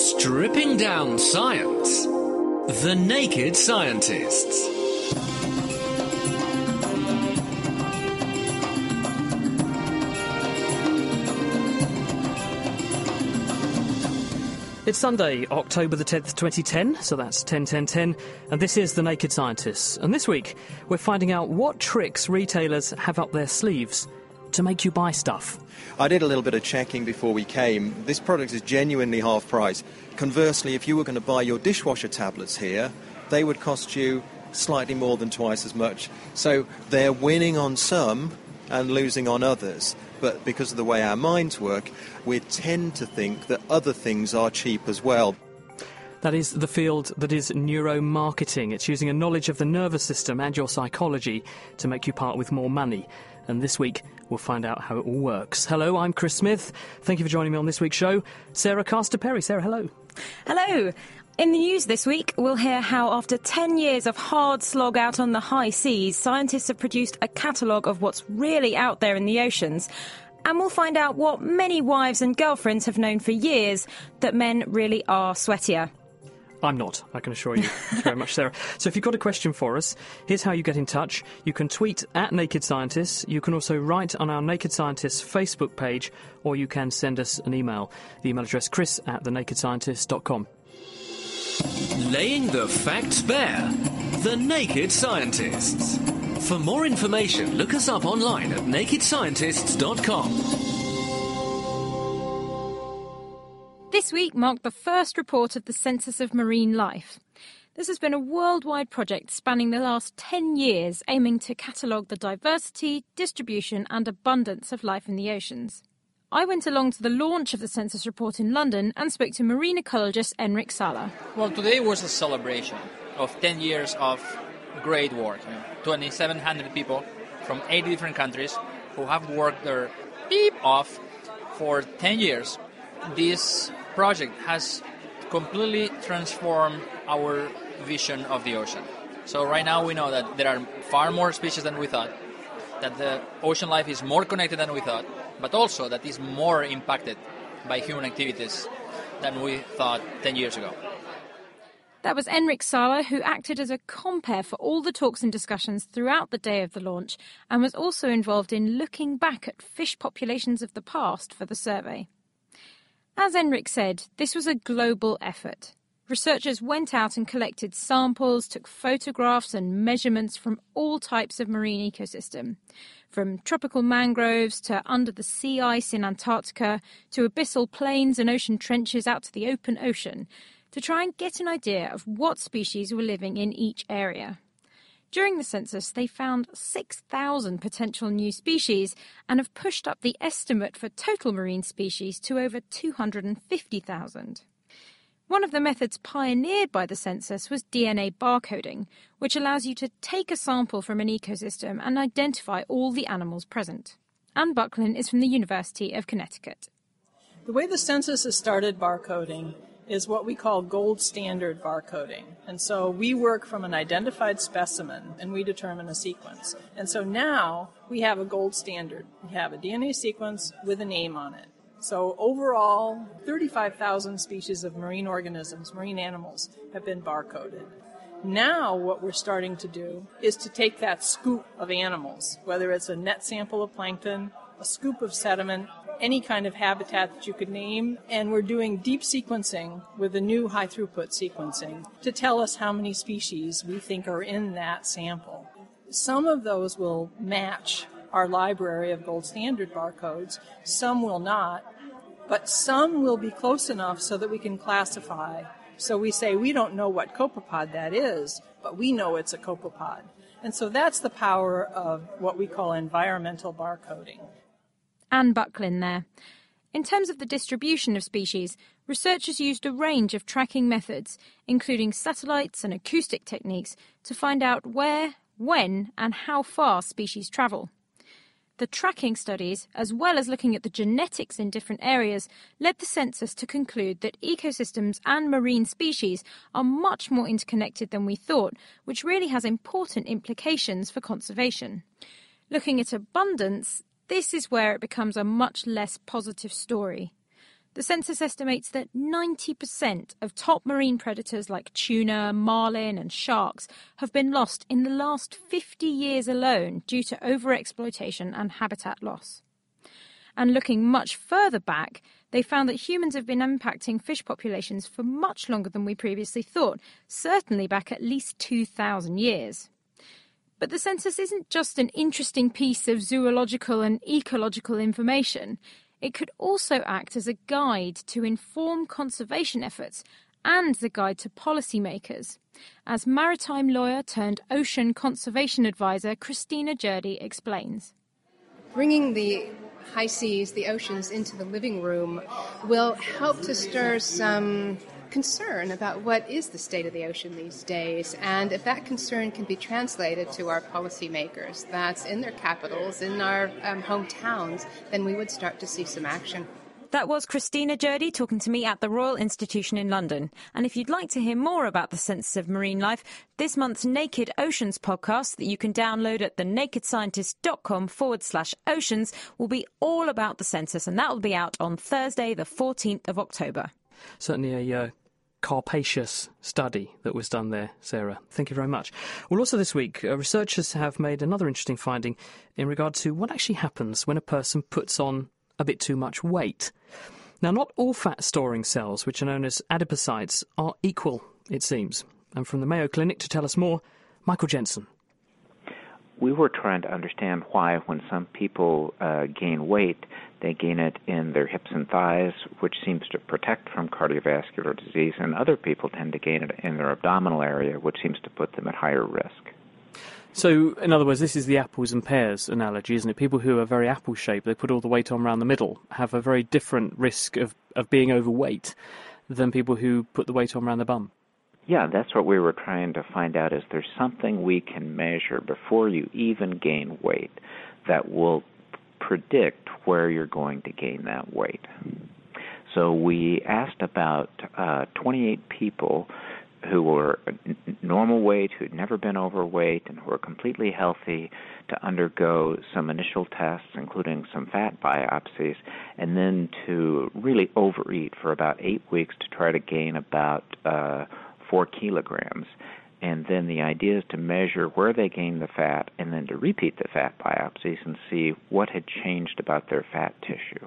Stripping down science. The Naked Scientists. It's Sunday, October the 10th, 2010, so that's 10 10 10, and this is The Naked Scientists. And this week, we're finding out what tricks retailers have up their sleeves to make you buy stuff. I did a little bit of checking before we came. This product is genuinely half price. Conversely, if you were going to buy your dishwasher tablets here, they would cost you slightly more than twice as much. So they're winning on some and losing on others. But because of the way our minds work, we tend to think that other things are cheap as well. That is the field that is neuromarketing. It's using a knowledge of the nervous system and your psychology to make you part with more money. And this week, we'll find out how it all works. Hello, I'm Chris Smith. Thank you for joining me on this week's show. Sarah Castor Perry. Sarah, hello. Hello. In the news this week, we'll hear how after 10 years of hard slog out on the high seas, scientists have produced a catalogue of what's really out there in the oceans. And we'll find out what many wives and girlfriends have known for years that men really are sweatier. I'm not, I can assure you. Thank you very much, Sarah. So if you've got a question for us, here's how you get in touch. You can tweet at Naked Scientists, you can also write on our Naked Scientists Facebook page, or you can send us an email. The email address chris at thenakedscientist.com. Laying the facts bare. The Naked Scientists. For more information, look us up online at nakedscientists.com. This week marked the first report of the Census of Marine Life. This has been a worldwide project spanning the last 10 years, aiming to catalogue the diversity, distribution, and abundance of life in the oceans. I went along to the launch of the census report in London and spoke to marine ecologist Enric Sala. Well, today was a celebration of 10 years of great work. You know, 2,700 people from 80 different countries who have worked their beep off for 10 years. This project has completely transformed our vision of the ocean. So right now we know that there are far more species than we thought, that the ocean life is more connected than we thought, but also that is more impacted by human activities than we thought 10 years ago. That was Enric Sala, who acted as a compere for all the talks and discussions throughout the day of the launch and was also involved in looking back at fish populations of the past for the survey. As Enric said, this was a global effort. Researchers went out and collected samples, took photographs and measurements from all types of marine ecosystem, from tropical mangroves to under the sea ice in Antarctica to abyssal plains and ocean trenches out to the open ocean, to try and get an idea of what species were living in each area. During the census, they found 6,000 potential new species and have pushed up the estimate for total marine species to over 250,000. One of the methods pioneered by the census was DNA barcoding, which allows you to take a sample from an ecosystem and identify all the animals present. Ann Bucklin is from the University of Connecticut. The way the census has started barcoding is what we call gold standard barcoding. And so we work from an identified specimen and we determine a sequence. And so now we have a gold standard. We have a DNA sequence with a name on it. So overall, 35,000 species of marine organisms, marine animals, have been barcoded. Now, what we're starting to do is to take that scoop of animals, whether it's a net sample of plankton, a scoop of sediment, any kind of habitat that you could name, and we're doing deep sequencing with a new high throughput sequencing to tell us how many species we think are in that sample. Some of those will match our library of gold standard barcodes, some will not, but some will be close enough so that we can classify. So we say we don't know what copepod that is, but we know it's a copepod. And so that's the power of what we call environmental barcoding. Ann Bucklin there. In terms of the distribution of species, researchers used a range of tracking methods, including satellites and acoustic techniques, to find out where, when, and how far species travel. The tracking studies, as well as looking at the genetics in different areas, led the census to conclude that ecosystems and marine species are much more interconnected than we thought, which really has important implications for conservation. Looking at abundance, this is where it becomes a much less positive story. The census estimates that 90% of top marine predators like tuna, marlin, and sharks have been lost in the last 50 years alone due to overexploitation and habitat loss. And looking much further back, they found that humans have been impacting fish populations for much longer than we previously thought, certainly back at least 2,000 years. But the census isn't just an interesting piece of zoological and ecological information. It could also act as a guide to inform conservation efforts and the guide to policymakers, as maritime lawyer turned ocean conservation advisor Kristina Gjerde explains. Bringing the high seas, the oceans, into the living room will help to stir some concern about what is the state of the ocean these days, and if that concern can be translated to our policymakers, that's in their capitals, in our um, hometowns, then we would start to see some action. That was Kristina Gjerde talking to me at the Royal Institution in London. And if you'd like to hear more about the census of marine life, this month's Naked Oceans podcast that you can download at thenakedscientist.com forward slash oceans will be all about the census, and that will be out on Thursday, the 14th of October. Certainly a uh, Carpacious study that was done there, Sarah. Thank you very much. Well, also this week, uh, researchers have made another interesting finding in regard to what actually happens when a person puts on a bit too much weight. Now, not all fat storing cells, which are known as adipocytes, are equal, it seems. And from the Mayo Clinic to tell us more, Michael Jensen we were trying to understand why, when some people uh, gain weight, they gain it in their hips and thighs, which seems to protect from cardiovascular disease, and other people tend to gain it in their abdominal area, which seems to put them at higher risk. So, in other words, this is the apples and pears analogy, isn't it? People who are very apple shaped, they put all the weight on around the middle, have a very different risk of, of being overweight than people who put the weight on around the bum. Yeah, that's what we were trying to find out is there something we can measure before you even gain weight that will predict where you're going to gain that weight. So we asked about uh, 28 people who were normal weight, who'd never been overweight, and who were completely healthy to undergo some initial tests, including some fat biopsies, and then to really overeat for about eight weeks to try to gain about uh, four kilograms. And then the idea is to measure where they gained the fat and then to repeat the fat biopsies and see what had changed about their fat tissue.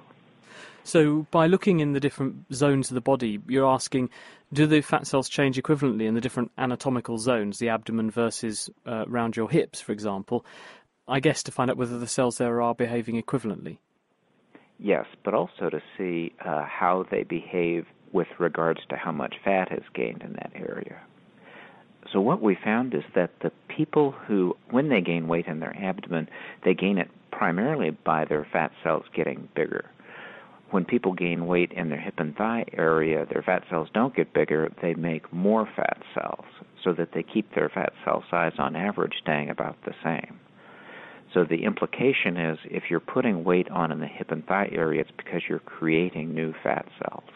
So, by looking in the different zones of the body, you're asking do the fat cells change equivalently in the different anatomical zones, the abdomen versus uh, around your hips, for example? I guess to find out whether the cells there are behaving equivalently. Yes, but also to see uh, how they behave with regards to how much fat is gained in that area. So, what we found is that the people who, when they gain weight in their abdomen, they gain it primarily by their fat cells getting bigger. When people gain weight in their hip and thigh area, their fat cells don't get bigger, they make more fat cells, so that they keep their fat cell size on average staying about the same. So the implication is if you're putting weight on in the hip and thigh area, it's because you're creating new fat cells.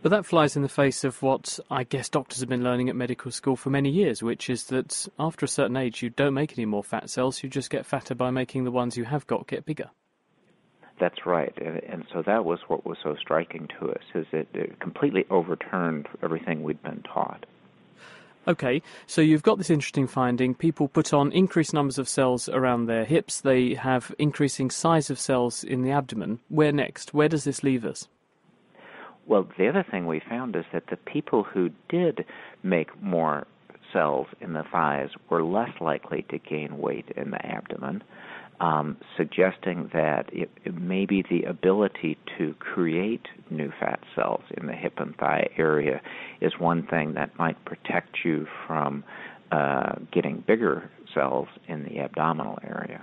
But that flies in the face of what I guess doctors have been learning at medical school for many years, which is that after a certain age, you don't make any more fat cells, you just get fatter by making the ones you have got get bigger. That's right, and so that was what was so striking to us, is it, it completely overturned everything we'd been taught. Okay, so you've got this interesting finding. People put on increased numbers of cells around their hips. They have increasing size of cells in the abdomen. Where next? Where does this leave us? Well, the other thing we found is that the people who did make more cells in the thighs were less likely to gain weight in the abdomen, um, suggesting that it, it maybe the ability to create new fat cells in the hip and thigh area is one thing that might protect you from uh, getting bigger cells in the abdominal area.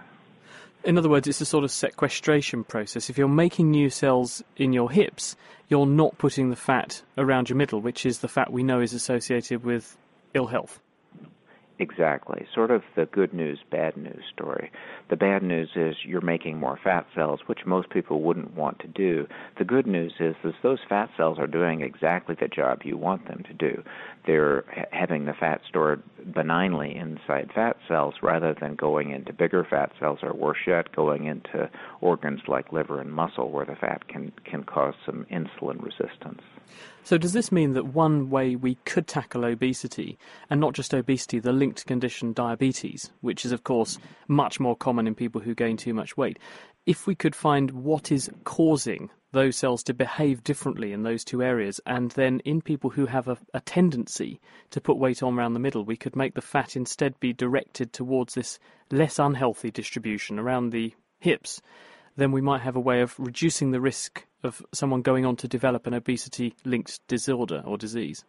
In other words, it's a sort of sequestration process. If you're making new cells in your hips, you're not putting the fat around your middle, which is the fat we know is associated with ill health. Exactly. Sort of the good news, bad news story. The bad news is you're making more fat cells, which most people wouldn't want to do. The good news is, is those fat cells are doing exactly the job you want them to do. They're having the fat stored benignly inside fat cells rather than going into bigger fat cells or worse yet, going into organs like liver and muscle where the fat can, can cause some insulin resistance. So, does this mean that one way we could tackle obesity, and not just obesity, the linked condition diabetes, which is, of course, much more common in people who gain too much weight, if we could find what is causing those cells to behave differently in those two areas, and then in people who have a, a tendency to put weight on around the middle, we could make the fat instead be directed towards this less unhealthy distribution around the hips, then we might have a way of reducing the risk of someone going on to develop an obesity linked disorder or disease.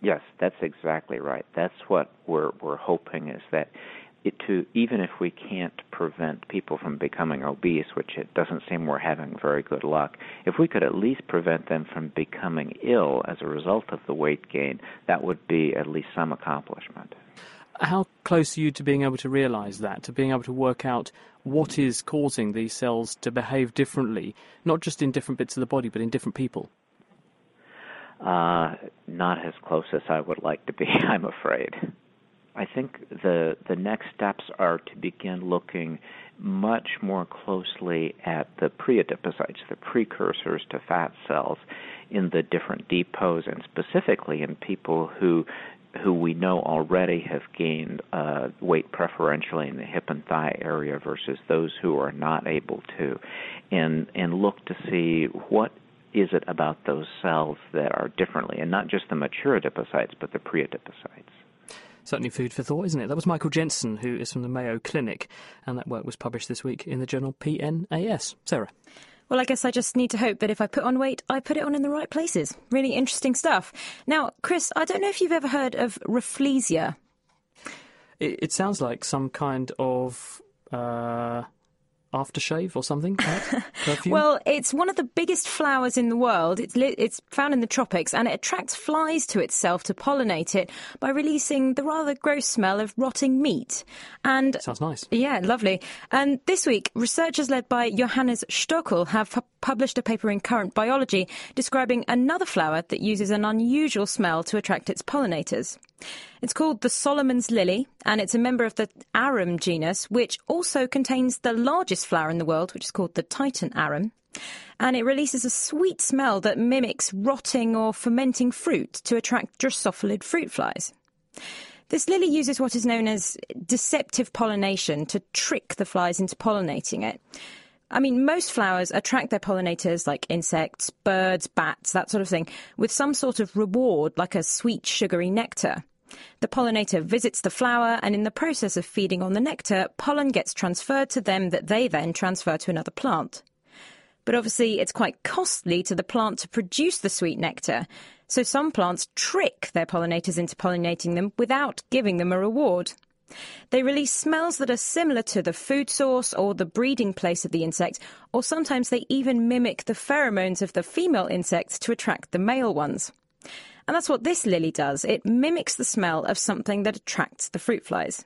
Yes, that's exactly right. That's what we're we're hoping is that it to even if we can't prevent people from becoming obese, which it doesn't seem we're having very good luck, if we could at least prevent them from becoming ill as a result of the weight gain, that would be at least some accomplishment. How close are you to being able to realize that, to being able to work out what is causing these cells to behave differently, not just in different bits of the body, but in different people? Uh, not as close as I would like to be, I'm afraid. I think the the next steps are to begin looking much more closely at the preadipocytes, the precursors to fat cells, in the different depots, and specifically in people who who we know already have gained uh, weight preferentially in the hip and thigh area versus those who are not able to, and and look to see what is it about those cells that are differently, and not just the mature adipocytes, but the pre-adipocytes. Certainly food for thought, isn't it? That was Michael Jensen, who is from the Mayo Clinic, and that work was published this week in the journal PNAS. Sarah. Well, I guess I just need to hope that if I put on weight, I put it on in the right places. Really interesting stuff. Now, Chris, I don't know if you've ever heard of Rafflesia. It, it sounds like some kind of uh, aftershave or something? well, it's one of the biggest flowers in the world. It's, li- it's found in the tropics and it attracts flies to itself to pollinate it by releasing the rather gross smell of rotting meat. And sounds nice. Yeah, lovely. And this week, researchers led by Johannes Stökl have pu- published a paper in Current Biology describing another flower that uses an unusual smell to attract its pollinators. It's called the Solomon's lily, and it's a member of the arum genus, which also contains the largest flower in the world, which is called the Titan arum. And it releases a sweet smell that mimics rotting or fermenting fruit to attract Drosophilid fruit flies. This lily uses what is known as deceptive pollination to trick the flies into pollinating it. I mean, most flowers attract their pollinators, like insects, birds, bats, that sort of thing, with some sort of reward, like a sweet, sugary nectar. The pollinator visits the flower, and in the process of feeding on the nectar, pollen gets transferred to them that they then transfer to another plant. But obviously, it's quite costly to the plant to produce the sweet nectar, so some plants trick their pollinators into pollinating them without giving them a reward. They release smells that are similar to the food source or the breeding place of the insect, or sometimes they even mimic the pheromones of the female insects to attract the male ones. And that's what this lily does. It mimics the smell of something that attracts the fruit flies.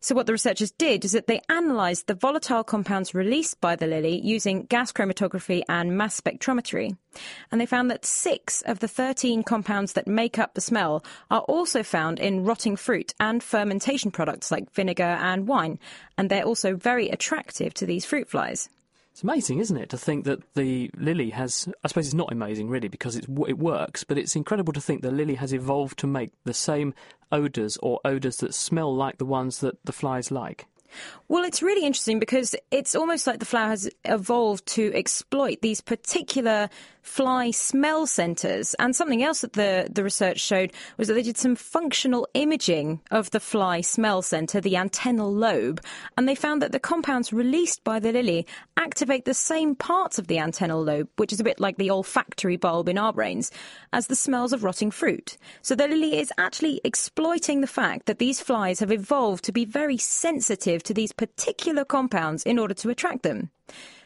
So, what the researchers did is that they analysed the volatile compounds released by the lily using gas chromatography and mass spectrometry. And they found that six of the 13 compounds that make up the smell are also found in rotting fruit and fermentation products like vinegar and wine. And they're also very attractive to these fruit flies. It's amazing, isn't it, to think that the lily has. I suppose it's not amazing, really, because it works, but it's incredible to think the lily has evolved to make the same odours or odours that smell like the ones that the flies like. Well, it's really interesting because it's almost like the flower has evolved to exploit these particular fly smell centers. And something else that the, the research showed was that they did some functional imaging of the fly smell center, the antennal lobe, and they found that the compounds released by the lily activate the same parts of the antennal lobe, which is a bit like the olfactory bulb in our brains, as the smells of rotting fruit. So the lily is actually exploiting the fact that these flies have evolved to be very sensitive to these particular compounds in order to attract them.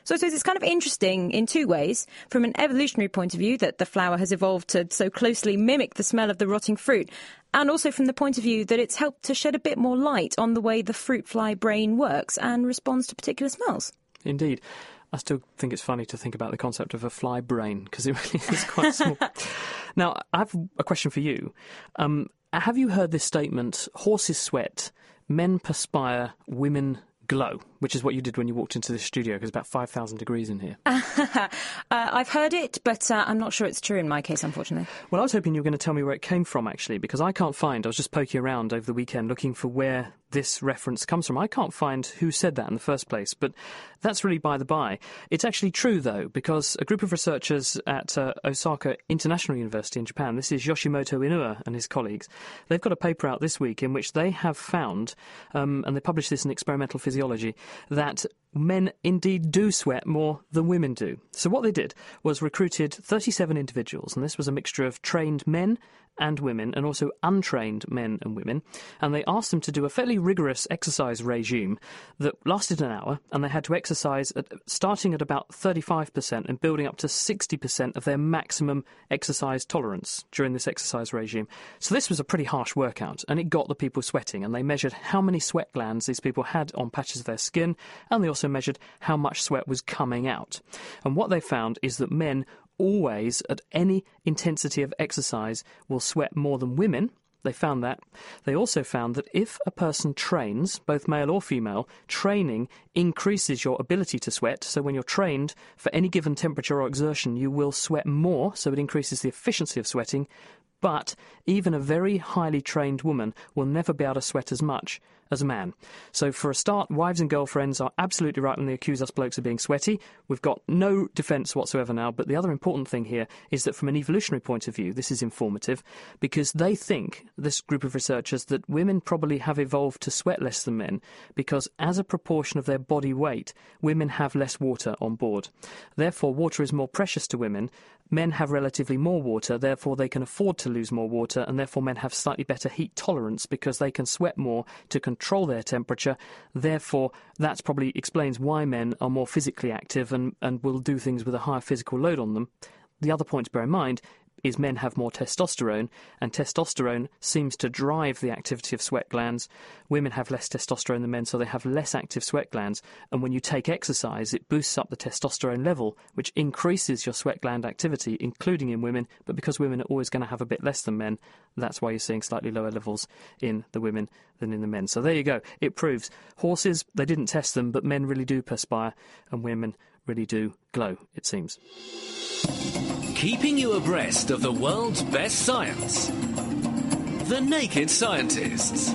So I suppose it's kind of interesting in two ways. From an evolutionary point of view, that the flower has evolved to so closely mimic the smell of the rotting fruit, and also from the point of view that it's helped to shed a bit more light on the way the fruit fly brain works and responds to particular smells. Indeed. I still think it's funny to think about the concept of a fly brain because it really is quite small. now, I have a question for you. Um, have you heard this statement? Horses sweat, men perspire, women glow, which is what you did when you walked into the studio because it's about 5,000 degrees in here. uh, I've heard it, but uh, I'm not sure it's true in my case, unfortunately. Well, I was hoping you were going to tell me where it came from, actually, because I can't find. I was just poking around over the weekend looking for where this reference comes from. I can't find who said that in the first place, but that's really by the by. It's actually true, though, because a group of researchers at uh, Osaka International University in Japan, this is Yoshimitsu Inoue and his colleagues, they've got a paper out this week in which they have found, um, and they published this in Experimental Physiology, that men indeed do sweat more than women do. So what they did was recruited 37 individuals, and this was a mixture of trained men and women, and also untrained men and women, and they asked them to do a fairly rigorous exercise regime that lasted an hour, and they had to exercise at, starting at about 35% and building up to 60% of their maximum exercise tolerance during this exercise regime. So this was a pretty harsh workout, and it got the people sweating, and they measured how many sweat glands these people had on patches of their skin, and they also measured how much sweat was coming out. And what they found is that men always, at any intensity of exercise, will sweat more than women. They found that. They also found that if a person trains, both male or female, training increases your ability to sweat. So when you're trained for any given temperature or exertion, you will sweat more, so it increases the efficiency of sweating. But even a very highly trained woman will never be able to sweat as much as a man. So, for a start, wives and girlfriends are absolutely right when they accuse us blokes of being sweaty. We've got no defence whatsoever now. But the other important thing here is that, from an evolutionary point of view, this is informative because they think, this group of researchers, that women probably have evolved to sweat less than men because, as a proportion of their body weight, women have less water on board. Therefore, water is more precious to women. Men have relatively more water, therefore, they can afford to lose more water, and therefore, men have slightly better heat tolerance because they can sweat more to control their temperature. Therefore, that probably explains why men are more physically active and, and will do things with a higher physical load on them. The other point to bear in mind is men have more testosterone, and testosterone seems to drive the activity of sweat glands. Women have less testosterone than men, so they have less active sweat glands. And when you take exercise, it boosts up the testosterone level, which increases your sweat gland activity, including in women. But because women are always going to have a bit less than men, that's why you're seeing slightly lower levels in the women than in the men. So there you go. It proves horses, they didn't test them, but men really do perspire, and women really do glow, it seems keeping you abreast of the world's best science. The Naked Scientists.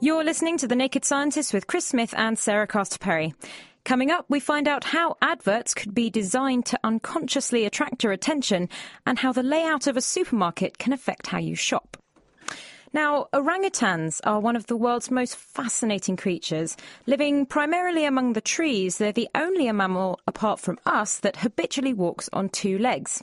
You're listening to The Naked Scientists with Chris Smith and Sarah Castor Perry. Coming up, we find out how adverts could be designed to unconsciously attract your attention and how the layout of a supermarket can affect how you shop. Now, orangutans are one of the world's most fascinating creatures. Living primarily among the trees, they're the only mammal apart from us that habitually walks on two legs.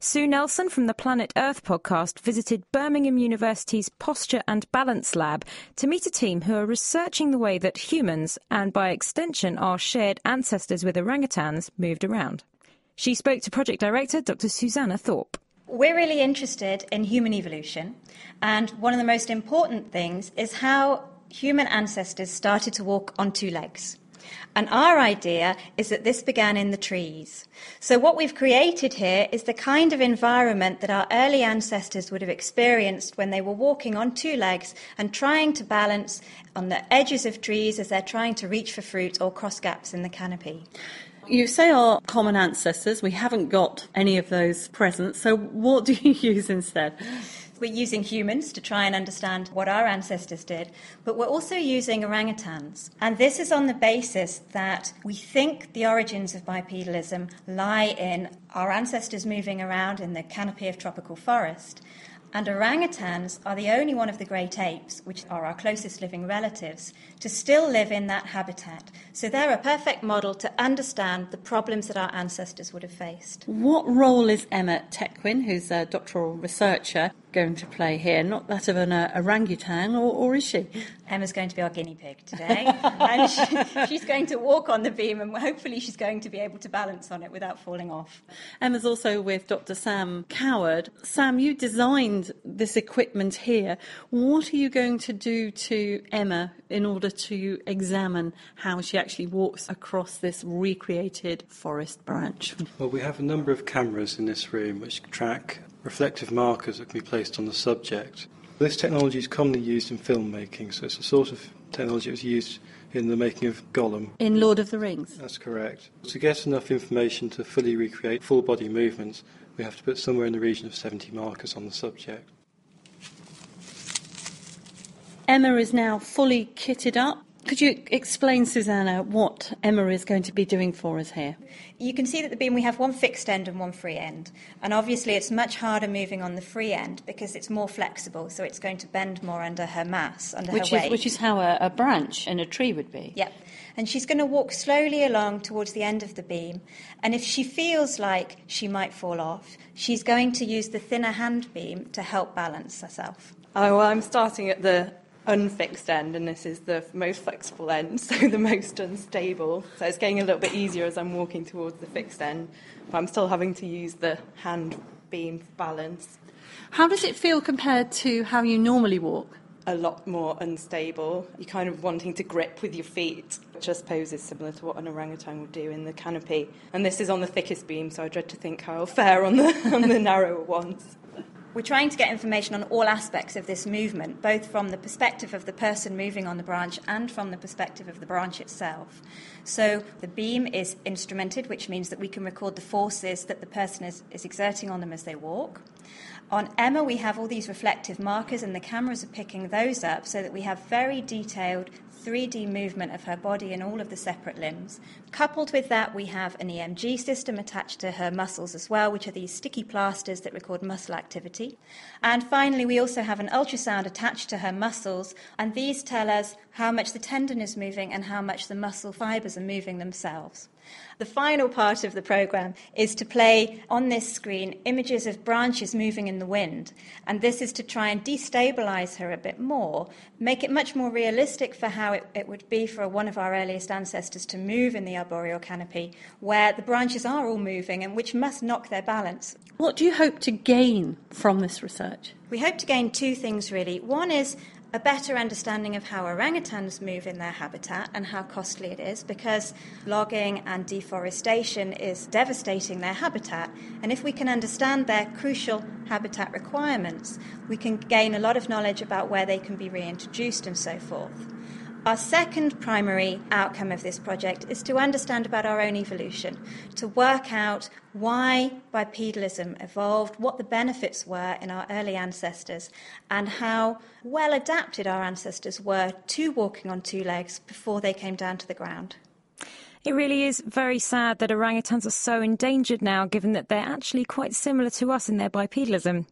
Sue Nelson from the Planet Earth podcast visited Birmingham University's Posture and Balance Lab to meet a team who are researching the way that humans, and by extension our shared ancestors with orangutans, moved around. She spoke to project director Dr. Susannah Thorpe. We're really interested in human evolution, and one of the most important things is how human ancestors started to walk on two legs. And our idea is that this began in the trees. So, what we've created here is the kind of environment that our early ancestors would have experienced when they were walking on two legs and trying to balance on the edges of trees as they're trying to reach for fruit or cross gaps in the canopy. You say our common ancestors. We haven't got any of those present. So, what do you use instead? We're using humans to try and understand what our ancestors did, but we're also using orangutans. And this is on the basis that we think the origins of bipedalism lie in our ancestors moving around in the canopy of tropical forest. And orangutans are the only one of the great apes, which are our closest living relatives, to still live in that habitat So they're a perfect model to understand the problems that our ancestors would have faced. What role is Emma Tequin, who's a doctoral researcher, going to play here? Not that of an uh, orangutan, or, or is she? Emma's going to be our guinea pig today, and she, she's going to walk on the beam, and hopefully she's going to be able to balance on it without falling off. Emma's also with Dr. Sam Coward. Sam, you designed this equipment here. What are you going to do to Emma in order to examine how she actually walks across this recreated forest branch? Well, we have a number of cameras in this room which track reflective markers that can be placed on the subject. This technology is commonly used in filmmaking, so it's a sort of technology that was used in the making of Gollum. In Lord of the Rings? That's correct. To get enough information to fully recreate full body movements, we have to put somewhere in the region of 70 markers on the subject. Emma is now fully kitted up. Could you explain, Susannah, what Emma is going to be doing for us here? You can see that the beam we have one fixed end and one free end. And obviously it's much harder moving on the free end because it's more flexible, so it's going to bend more under her mass, under which her is, weight. Which is how a, a branch in a tree would be. Yep. And she's going to walk slowly along towards the end of the beam. And if she feels like she might fall off, she's going to use the thinner hand beam to help balance herself. Oh, well, I'm starting at the unfixed end, and this is the most flexible end, so the most unstable. So it's getting a little bit easier as I'm walking towards the fixed end, but I'm still having to use the hand beam for balance. How does it feel compared to how you normally walk? A lot more unstable. You're kind of wanting to grip with your feet, which I suppose is similar to what an orangutan would do in the canopy. And this is on the thickest beam, so I dread to think how I'll fare on the, on the narrower ones. We're trying to get information on all aspects of this movement, both from the perspective of the person moving on the branch and from the perspective of the branch itself. So the beam is instrumented, which means that we can record the forces that the person is, is exerting on them as they walk. On Emma, we have all these reflective markers, and the cameras are picking those up so that we have very detailed 3D movement of her body and all of the separate limbs. Coupled with that, we have an EMG system attached to her muscles as well, which are these sticky plasters that record muscle activity. And finally, we also have an ultrasound attached to her muscles, and these tell us how much the tendon is moving and how much the muscle fibers are moving themselves. The final part of the program is to play on this screen images of branches moving in the wind. And this is to try and destabilize her a bit more, make it much more realistic for how it, it would be for one of our earliest ancestors to move in the arboreal canopy, where the branches are all moving and which must knock their balance. What do you hope to gain from this research? We hope to gain two things really. One is a better understanding of how orangutans move in their habitat and how costly it is because logging and deforestation is devastating their habitat. And if we can understand their crucial habitat requirements, we can gain a lot of knowledge about where they can be reintroduced and so forth. Our second primary outcome of this project is to understand about our own evolution, to work out why bipedalism evolved, what the benefits were in our early ancestors, and how well adapted our ancestors were to walking on two legs before they came down to the ground. It really is very sad that orangutans are so endangered now, given that they're actually quite similar to us in their bipedalism.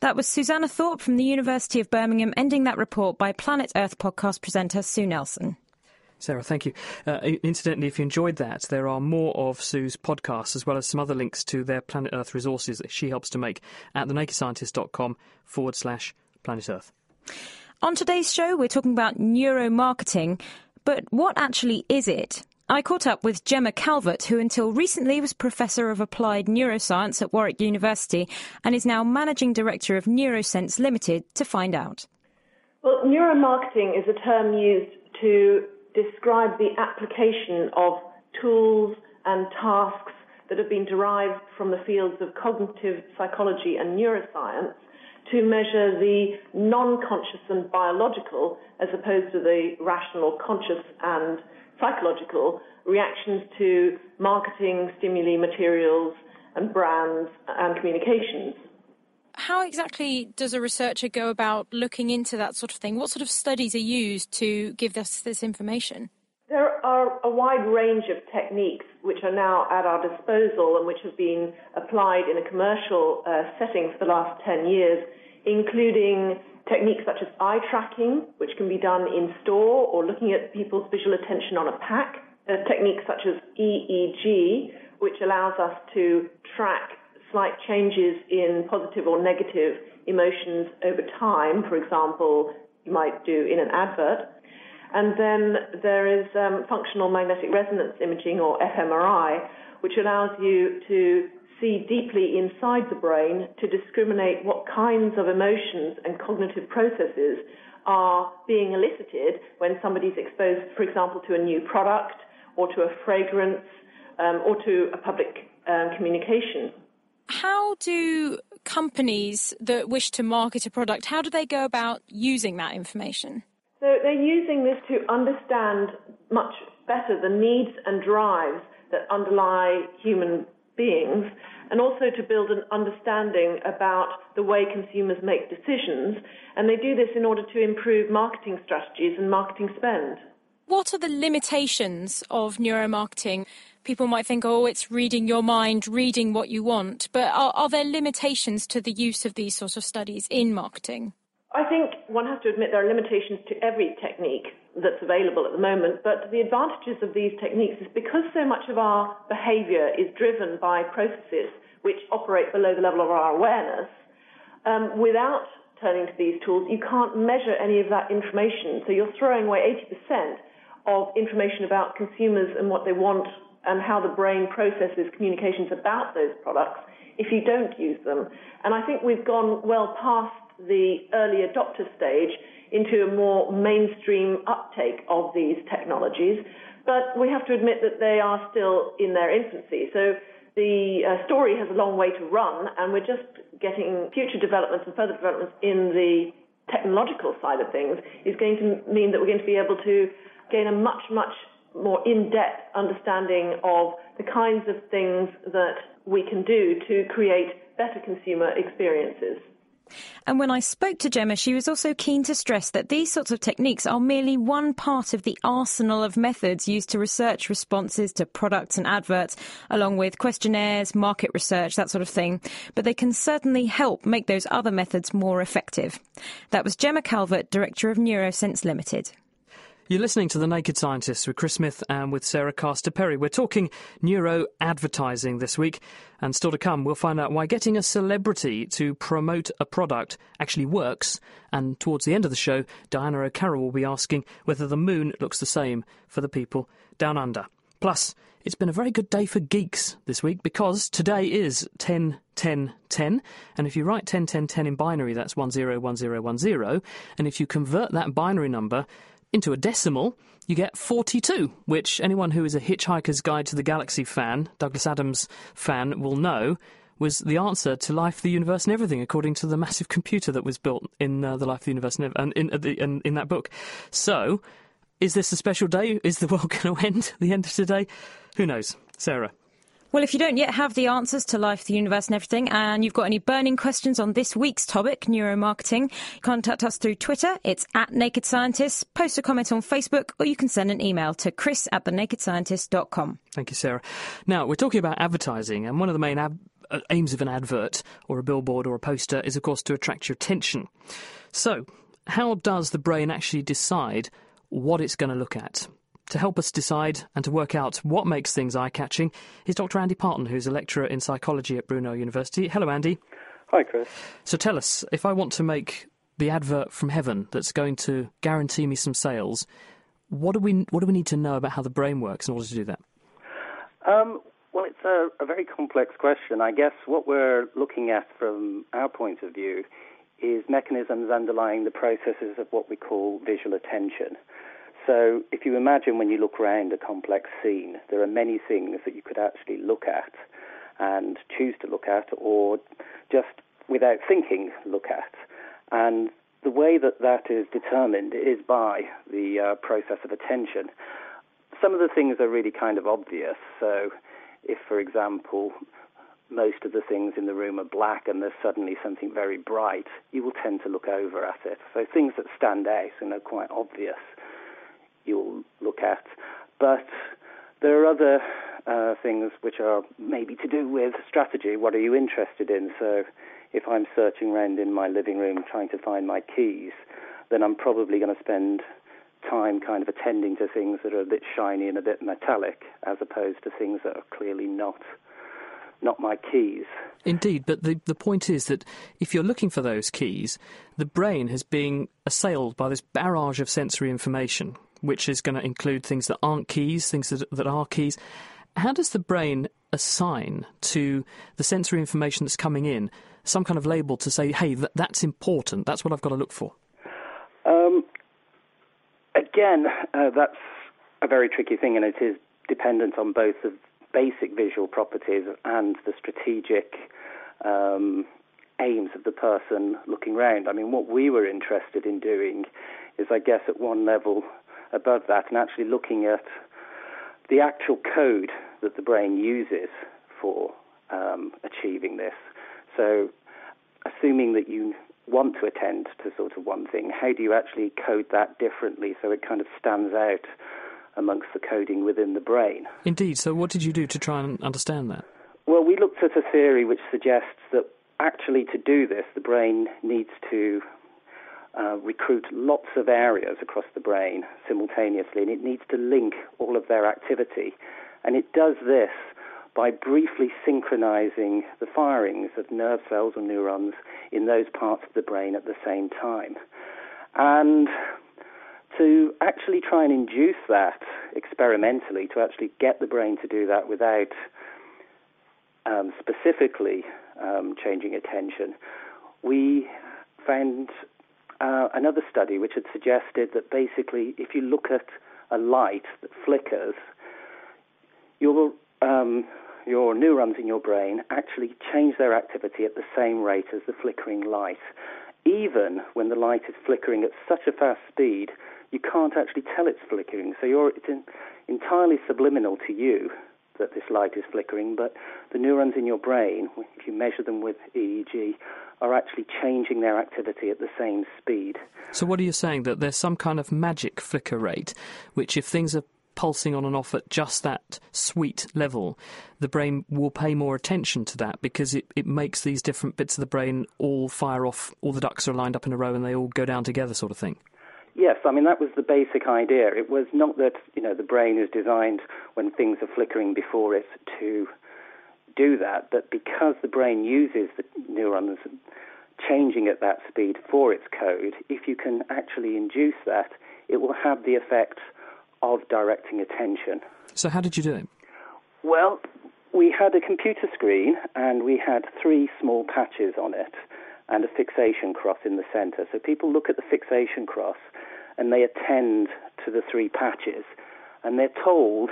That was Susannah Thorpe from the University of Birmingham, ending that report by Planet Earth podcast presenter Sue Nelson. Sarah, thank you. Uh, incidentally, if you enjoyed that, there are more of Sue's podcasts as well as some other links to their Planet Earth resources that she helps to make at thenakedscientist.com forward slash planet Earth. On today's show, we're talking about neuromarketing, but what actually is it? I caught up with Gemma Calvert, who until recently was Professor of Applied Neuroscience at Warwick University and is now Managing Director of Neurosense Limited, to find out. Well, neuromarketing is a term used to describe the application of tools and tasks that have been derived from the fields of cognitive psychology and neuroscience to measure the non-conscious and biological as opposed to the rational, conscious and psychological reactions to marketing, stimuli, materials, and brands and communications. How exactly does a researcher go about looking into that sort of thing? What sort of studies are used to give us this information? There are a wide range of techniques which are now at our disposal and which have been applied in a commercial uh, setting for the last 10 years, including techniques such as eye tracking, which can be done in store or looking at people's visual attention on a pack, a technique such as EEG, which allows us to track slight changes in positive or negative emotions over time, for example, you might do in an advert. And then there is um, functional magnetic resonance imaging, or fMRI, which allows you to see deeply inside the brain to discriminate what kinds of emotions and cognitive processes are being elicited when somebody's exposed, for example, to a new product or to a fragrance um, or to a public um, communication. How do companies that wish to market a product, how do they go about using that information? So they're using this to understand much better the needs and drives that underlie human beings and also to build an understanding about the way consumers make decisions. And they do this in order to improve marketing strategies and marketing spend. What are the limitations of neuromarketing? People might think, oh, it's reading your mind, reading what you want. But are, are there limitations to the use of these sorts of studies in marketing? I think one has to admit there are limitations to every technique that's available at the moment, but the advantages of these techniques is because so much of our behavior is driven by processes which operate below the level of our awareness, um, without turning to these tools, you can't measure any of that information. So you're throwing away 80% of information about consumers and what they want and how the brain processes communications about those products if you don't use them. And I think we've gone well past the early adopter stage into a more mainstream uptake of these technologies. But we have to admit that they are still in their infancy. So the uh, story has a long way to run, and we're just getting future developments and further developments in the technological side of things is going to mean that we're going to be able to gain a much, much more in-depth understanding of the kinds of things that we can do to create better consumer experiences. And when I spoke to Gemma, she was also keen to stress that these sorts of techniques are merely one part of the arsenal of methods used to research responses to products and adverts, along with questionnaires, market research, that sort of thing. But they can certainly help make those other methods more effective. That was Gemma Calvert, Director of Neurosense Limited. You're listening to The Naked Scientists with Chris Smith and with Sarah Castor Perry. We're talking neuro advertising this week, and still to come, we'll find out why getting a celebrity to promote a product actually works. And towards the end of the show, Diana O'Carroll will be asking whether the moon looks the same for the people down under. Plus, it's been a very good day for geeks this week because today is 10 10 10 and if you write 10 10 10 in binary that's 101010 and if you convert that binary number into a decimal, you get 42, which anyone who is a Hitchhiker's Guide to the Galaxy fan, Douglas Adams fan, will know was the answer to Life, the Universe, and Everything, according to the massive computer that was built in uh, the Life, of the Universe, and, in, in, in, in that book. So, is this a special day? Is the world going to end at the end of today? Who knows? Sarah. Well, if you don't yet have the answers to life, the universe, and everything, and you've got any burning questions on this week's topic, neuromarketing, contact us through Twitter. It's at Naked Scientists. Post a comment on Facebook, or you can send an email to chris at thenakedscientist.com. Thank you, Sarah. Now, we're talking about advertising, and one of the main ab- uh, aims of an advert, or a billboard, or a poster, is, of course, to attract your attention. So, how does the brain actually decide what it's going to look at? To help us decide and to work out what makes things eye catching is Dr. Andy Parton, who's a lecturer in psychology at Brunel University. Hello, Andy. Hi, Chris. So tell us, if I want to make the advert from heaven that's going to guarantee me some sales, what do we what do we need to know about how the brain works in order to do that? Um, well, it's a, a, very complex question. I guess what we're looking at from our point of view is mechanisms underlying the processes of what we call visual attention. So if you imagine when you look around a complex scene, there are many things that you could actually look at and choose to look at or just without thinking look at. And the way that that is determined is by the uh, process of attention. Some of the things are really kind of obvious. So if, for example, most of the things in the room are black and there's suddenly something very bright, you will tend to look over at it. So things that stand out and are quite obvious you'll look at. But there are other uh, things which are maybe to do with strategy. What are you interested in? So if I'm searching around in my living room trying to find my keys, then I'm probably going to spend time kind of attending to things that are a bit shiny and a bit metallic, as opposed to things that are clearly not not my keys. Indeed, but the, the point is that if you're looking for those keys, the brain has been assailed by this barrage of sensory information, which is going to include things that aren't keys, things that, that are keys. How does the brain assign to the sensory information that's coming in some kind of label to say, hey, th- that's important, that's what I've got to look for? Um, again, uh, that's a very tricky thing, and it is dependent on both the basic visual properties and the strategic um, aims of the person looking round. I mean, what we were interested in doing is, I guess, at one level above that, and actually looking at the actual code that the brain uses for um, achieving this. So, assuming that you want to attend to sort of one thing, how do you actually code that differently so it kind of stands out amongst the coding within the brain? Indeed. So, what did you do to try and understand that? Well, we looked at a theory which suggests that actually to do this, the brain needs to uh, recruit lots of areas across the brain simultaneously, and it needs to link all of their activity. And it does this by briefly synchronizing the firings of nerve cells or neurons in those parts of the brain at the same time. And to actually try and induce that experimentally, to actually get the brain to do that without um, specifically um, changing attention, we found uh, another study which had suggested that basically, if you look at a light that flickers, your um, your neurons in your brain actually change their activity at the same rate as the flickering light. Even when the light is flickering at such a fast speed, you can't actually tell it's flickering. So it's in, entirely subliminal to you that this light is flickering, but the neurons in your brain, if you measure them with EEG, are actually changing their activity at the same speed. So, what are you saying? That there's some kind of magic flicker rate, which, if things are pulsing on and off at just that sweet level, the brain will pay more attention to that because it, it makes these different bits of the brain all fire off, all the ducks are lined up in a row and they all go down together, sort of thing. Yes, I mean that was the basic idea. It was not that you know the brain is designed when things are flickering before it to do that, but because the brain uses the neurons changing at that speed for its code, if you can actually induce that, it will have the effect of directing attention. So, how did you do it? Well, we had a computer screen and we had three small patches on it and a fixation cross in the center. So, people look at the fixation cross and they attend to the three patches and they're told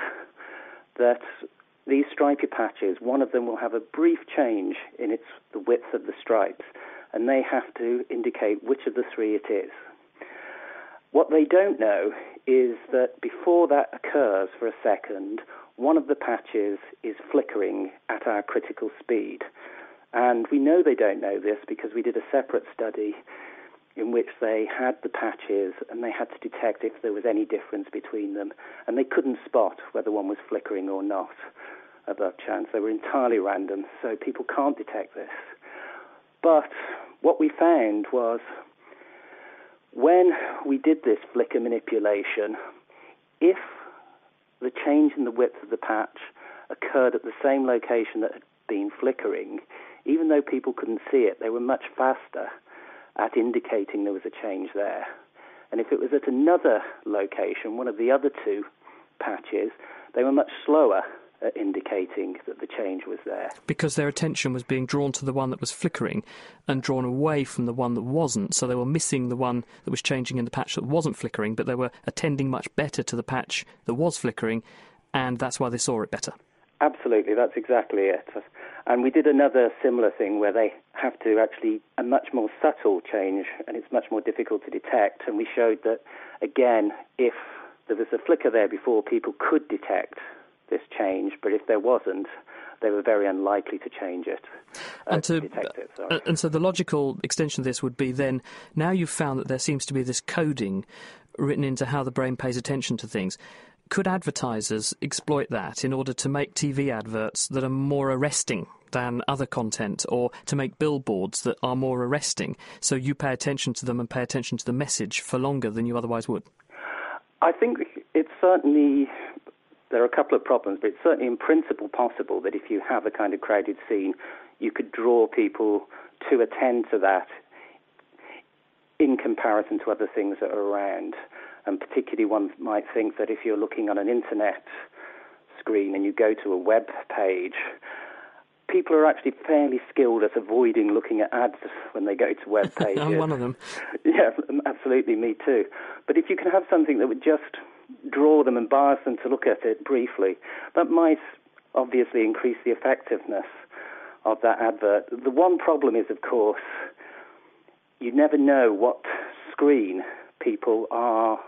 that these stripy patches, one of them will have a brief change in its the width of the stripes, and they have to indicate which of the three it is. What they don't know is that before that occurs for a second, one of the patches is flickering at our critical speed. And we know they don't know this because we did a separate study in which they had the patches and they had to detect if there was any difference between them. And they couldn't spot whether one was flickering or not above chance. They were entirely random, so people can't detect this. But what we found was when we did this flicker manipulation, if the change in the width of the patch occurred at the same location that had been flickering, even though people couldn't see it, they were much faster at indicating there was a change there. And if it was at another location, one of the other two patches, they were much slower at indicating that the change was there. Because their attention was being drawn to the one that was flickering and drawn away from the one that wasn't. So they were missing the one that was changing in the patch that wasn't flickering, but they were attending much better to the patch that was flickering, and that's why they saw it better. Absolutely, that's exactly it. And we did another similar thing where they have to actually a much more subtle change, and it's much more difficult to detect. And we showed that, again, if there was a flicker there before, people could detect this change, but if there wasn't, they were very unlikely to change it. Uh, and to, detect it. Uh, and so the logical extension of this would be then now you've found that there seems to be this coding written into how the brain pays attention to things. Could advertisers exploit that in order to make TV adverts that are more arresting than other content, or to make billboards that are more arresting, so you pay attention to them and pay attention to the message for longer than you otherwise would? I think it's certainly there are a couple of problems, but it's certainly in principle possible that if you have a kind of crowded scene, you could draw people to attend to that in comparison to other things that are around. And particularly, one might think that if you're looking on an internet screen and you go to a web page, people are actually fairly skilled at avoiding looking at ads when they go to web pages. I'm one of them. Yeah, absolutely, me too. But if you can have something that would just draw them and bias them to look at it briefly, that might obviously increase the effectiveness of that advert. The one problem is, of course, you never know what screen people are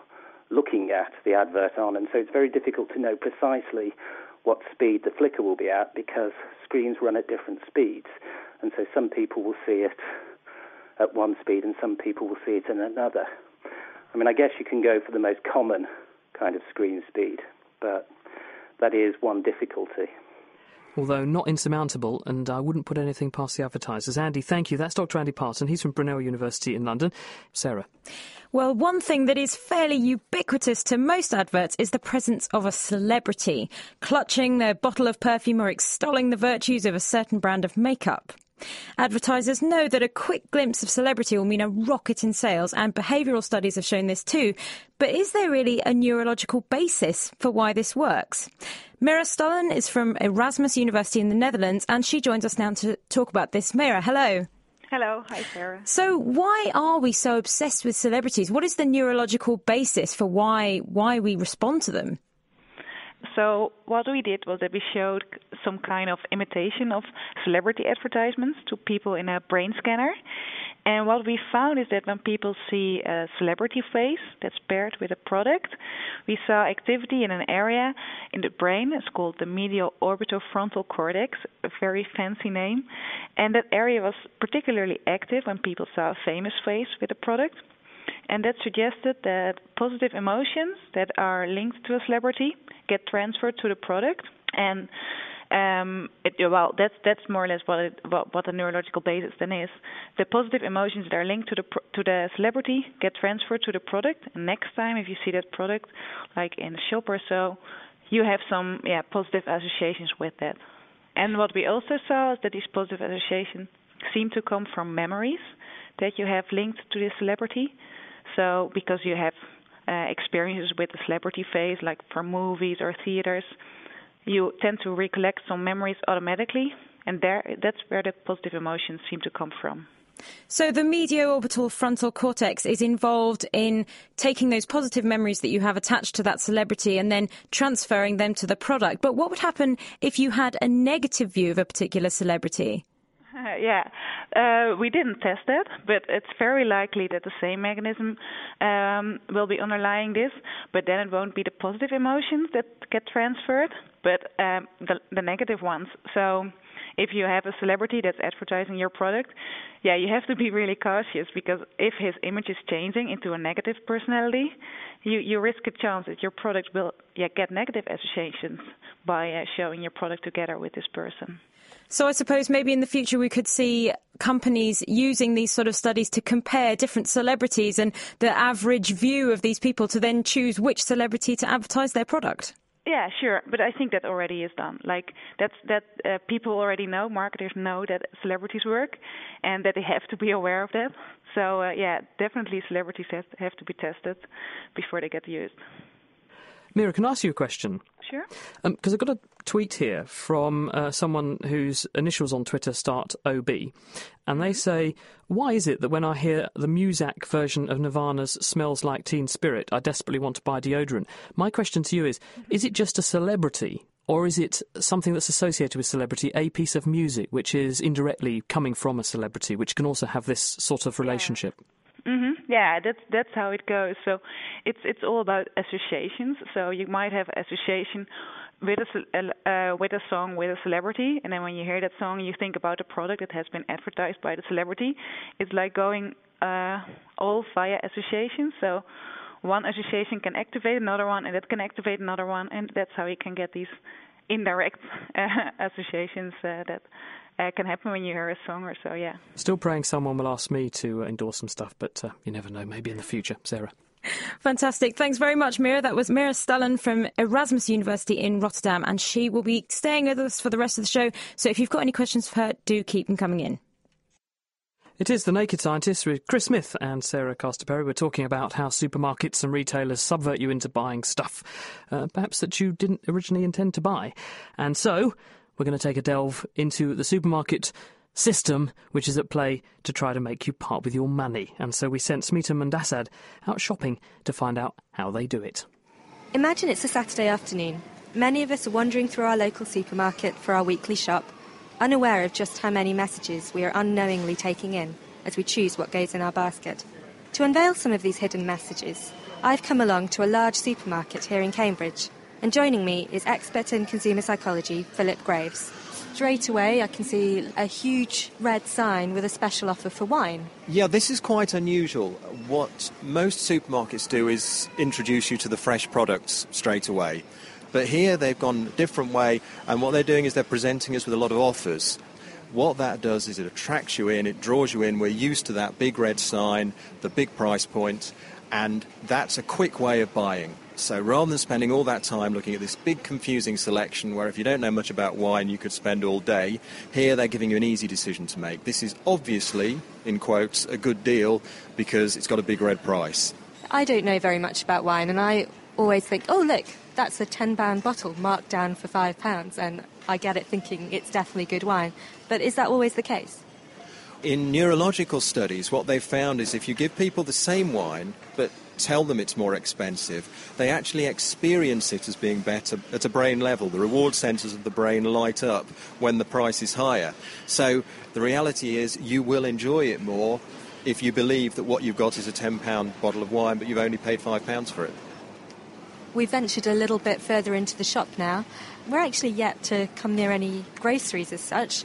looking at the advert on, and so it's very difficult to know precisely what speed the flicker will be at because screens run at different speeds, and so some people will see it at one speed and some people will see it in another. I mean, I guess you can go for the most common kind of screen speed, but that is one difficulty although not insurmountable, and I wouldn't put anything past the advertisers. Andy, thank you. That's Dr. Andy Parton. He's from Brunel University in London. Sarah. Well, one thing that is fairly ubiquitous to most adverts is the presence of a celebrity, clutching their bottle of perfume or extolling the virtues of a certain brand of makeup. Advertisers know that a quick glimpse of celebrity will mean a rocket in sales, and behavioural studies have shown this too. But is there really a neurological basis for why this works? Mira Stallen is from Erasmus University in the Netherlands, and she joins us now to talk about this. Mira, hello. Hello, hi Sarah. So, why are we so obsessed with celebrities? What is the neurological basis for why why we respond to them? So what we did was that we showed some kind of imitation of celebrity advertisements to people in a brain scanner. And what we found is that when people see a celebrity face that's paired with a product, we saw activity in an area in the brain. It's called the medial orbitofrontal cortex, a very fancy name. And that area was particularly active when people saw a famous face with a product. And that suggested that positive emotions that are linked to a celebrity get transferred to the product. And um, it, well, that's that's more or less what it, what, what the neurological basis then is. The positive emotions that are linked to the to the celebrity get transferred to the product. Next time, if you see that product, like in a shop or so, you have some yeah positive associations with that. And what we also saw is that these positive associations seem to come from memories that you have linked to the celebrity. So because you have uh, experiences with the celebrity face, like from movies or theaters, you tend to recollect some memories automatically, and there that's where the positive emotions seem to come from. So the medial-orbital frontal cortex is involved in taking those positive memories that you have attached to that celebrity and then transferring them to the product. But what would happen if you had a negative view of a particular celebrity? Uh, yeah, uh, we didn't test that, but it's very likely that the same mechanism um, will be underlying this. But then it won't be the positive emotions that get transferred, but um, the, the negative ones. So if you have a celebrity that's advertising your product, yeah, you have to be really cautious because if his image is changing into a negative personality, you, you risk a chance that your product will yeah, get negative associations by uh, showing your product together with this person. So I suppose maybe in the future we could see companies using these sort of studies to compare different celebrities and the average view of these people to then choose which celebrity to advertise their product. Yeah, sure, but I think that already is done. Like that's that uh, people already know, marketers know that celebrities work, and that they have to be aware of that. So uh, yeah, definitely celebrities have, have to be tested before they get used. Mira, can I ask you a question? Sure. Because um, I've got a tweet here from uh, someone whose initials on Twitter start OB, and they mm-hmm. say, Why is it that when I hear the Muzak version of Nirvana's Smells Like Teen Spirit, I desperately want to buy deodorant? My question to you is mm-hmm. Is it just a celebrity? Or is it something that's associated with celebrity, a piece of music which is indirectly coming from a celebrity, which can also have this sort of relationship? Yeah. Mm-hmm. Yeah, that's that's how it goes. So it's it's all about associations. So you might have association with a uh, with a song with a celebrity, and then when you hear that song, you think about a product that has been advertised by the celebrity. It's like going uh, all via association. So one association can activate another one, and that can activate another one, and that's how you can get these indirect uh, associations uh, that uh, can happen when you hear a song or so, yeah. Still praying someone will ask me to uh, endorse some stuff, but uh, you never know. Maybe in the future, Sarah. Fantastic. Thanks very much, Mira. That was Mira Stallen from Erasmus University in Rotterdam, and she will be staying with us for the rest of the show. So if you've got any questions for her, do keep them coming in. It is The Naked Scientists with Chris Smith and Sarah Castor-Perry. We're talking about how supermarkets and retailers subvert you into buying stuff, uh, perhaps that you didn't originally intend to buy. And so, we're going to take a delve into the supermarket system which is at play to try to make you part with your money. And so we sent Smita Mundasad out shopping to find out how they do it. Imagine it's a Saturday afternoon. Many of us are wandering through our local supermarket for our weekly shop unaware of just how many messages we are unknowingly taking in as we choose what goes in our basket. To unveil some of these hidden messages, I've come along to a large supermarket here in Cambridge, and joining me is expert in consumer psychology, Philip Graves. Straight away, I can see a huge red sign with a special offer for wine. Yeah, this is quite unusual. What most supermarkets do is introduce you to the fresh products straight away. But here they've gone a different way, and what they're doing is they're presenting us with a lot of offers. What that does is it attracts you in, it draws you in. We're used to that big red sign, the big price point, and that's a quick way of buying. So rather than spending all that time looking at this big confusing selection where if you don't know much about wine you could spend all day, here they're giving you an easy decision to make. This is obviously, in quotes, a good deal because it's got a big red price. I don't know very much about wine and I always think, oh look, that's a £10 bottle marked down for £5, and I get it thinking it's definitely good wine. But is that always the case? In neurological studies, what they've found is if you give people the same wine, but tell them it's more expensive, they actually experience it as being better at a brain level. The reward centres of the brain light up when the price is higher. So the reality is you will enjoy it more if you believe that what you've got is a £10 bottle of wine, but you've only paid £5 for it. We've ventured a little bit further into the shop now. We're actually yet to come near any groceries as such,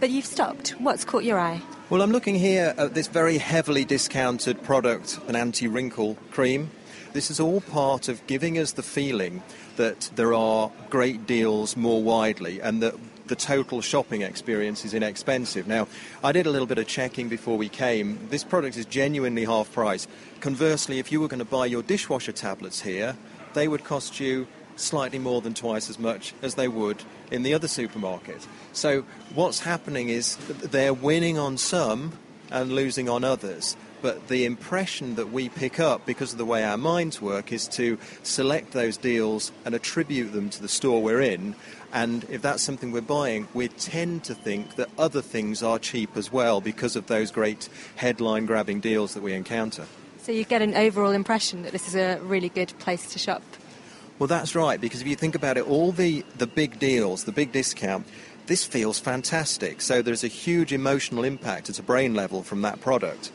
but you've stopped. What's caught your eye? Well, I'm looking here at this very heavily discounted product, an anti wrinkle cream. This is all part of giving us the feeling that there are great deals more widely and that the total shopping experience is inexpensive. Now, I did a little bit of checking before we came. This product is genuinely half price. Conversely, if you were going to buy your dishwasher tablets here, they would cost you slightly more than twice as much as they would in the other supermarket. So what's happening is they're winning on some and losing on others. But the impression that we pick up because of the way our minds work is to select those deals and attribute them to the store we're in. And if that's something we're buying, we tend to think that other things are cheap as well because of those great headline grabbing deals that we encounter. So you get an overall impression that this is a really good place to shop. Well, that's right, because if you think about it, all the, the big deals, the big discount, this feels fantastic. So there's a huge emotional impact at a brain level from that product.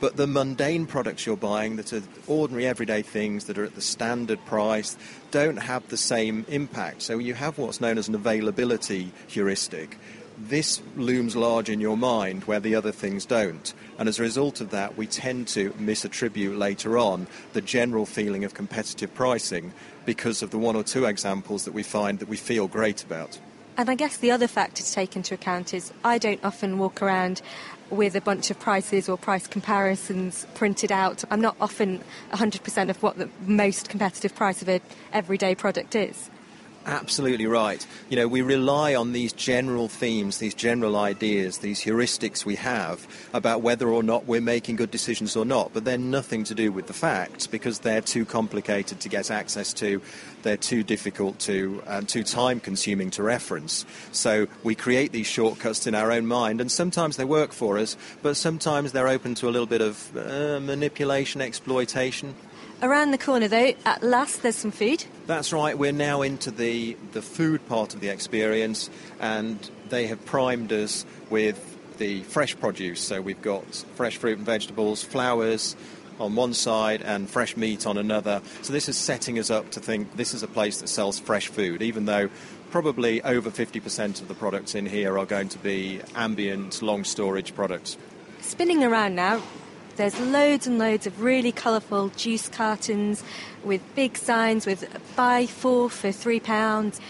But the mundane products you're buying that are ordinary everyday things that are at the standard price don't have the same impact. So you have what's known as an availability heuristic this looms large in your mind where the other things don't. And as a result of that, we tend to misattribute later on the general feeling of competitive pricing because of the one or two examples that we find that we feel great about. And I guess the other factor to take into account is I don't often walk around with a bunch of prices or price comparisons printed out. I'm not often 100% of what the most competitive price of an everyday product is absolutely right. You know, we rely on these general themes, these general ideas, these heuristics we have about whether or not we're making good decisions or not, but they're nothing to do with the facts because they're too complicated to get access to, they're too difficult to, and too time consuming to reference. So we create these shortcuts in our own mind, and sometimes they work for us, but sometimes they're open to a little bit of uh, manipulation, exploitation. Around the corner, though, at last there's some food. That's right. We're now into the, the food part of the experience, and they have primed us with the fresh produce. So we've got fresh fruit and vegetables, flowers on one side, and fresh meat on another. So this is setting us up to think this is a place that sells fresh food, even though probably over 50% of the products in here are going to be ambient, long storage products. Spinning around now, there's loads and loads of really colourful juice cartons with big signs with buy four for three pounds.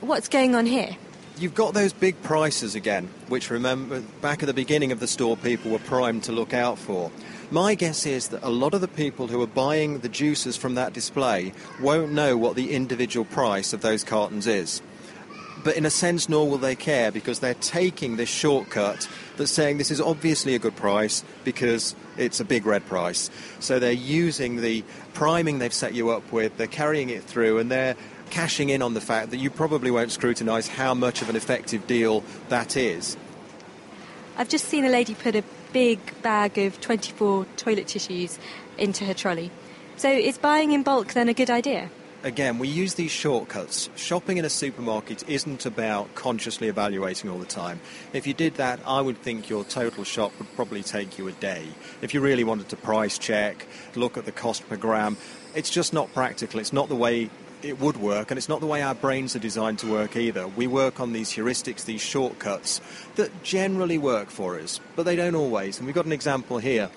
What's going on here? you've got those big prices again, which remember back at the beginning of the store people were primed to look out for. My guess is that a lot of the people who are buying the juices from that display won't know what the individual price of those cartons is. But in a sense, nor will they care because they're taking this shortcut that's saying this is obviously a good price because it's a big red price. So they're using the priming they've set you up with, they're carrying it through, and they're cashing in on the fact that you probably won't scrutinise how much of an effective deal that is. I've just seen a lady put a big bag of 24 toilet tissues into her trolley. So is buying in bulk then a good idea? Again, we use these shortcuts. Shopping in a supermarket isn't about consciously evaluating all the time. If you did that, I would think your total shop would probably take you a day. If you really wanted to price check, look at the cost per gram, it's just not practical. It's not the way it would work, and it's not the way our brains are designed to work either. We work on these heuristics, these shortcuts that generally work for us, but they don't always. And we've got an example here.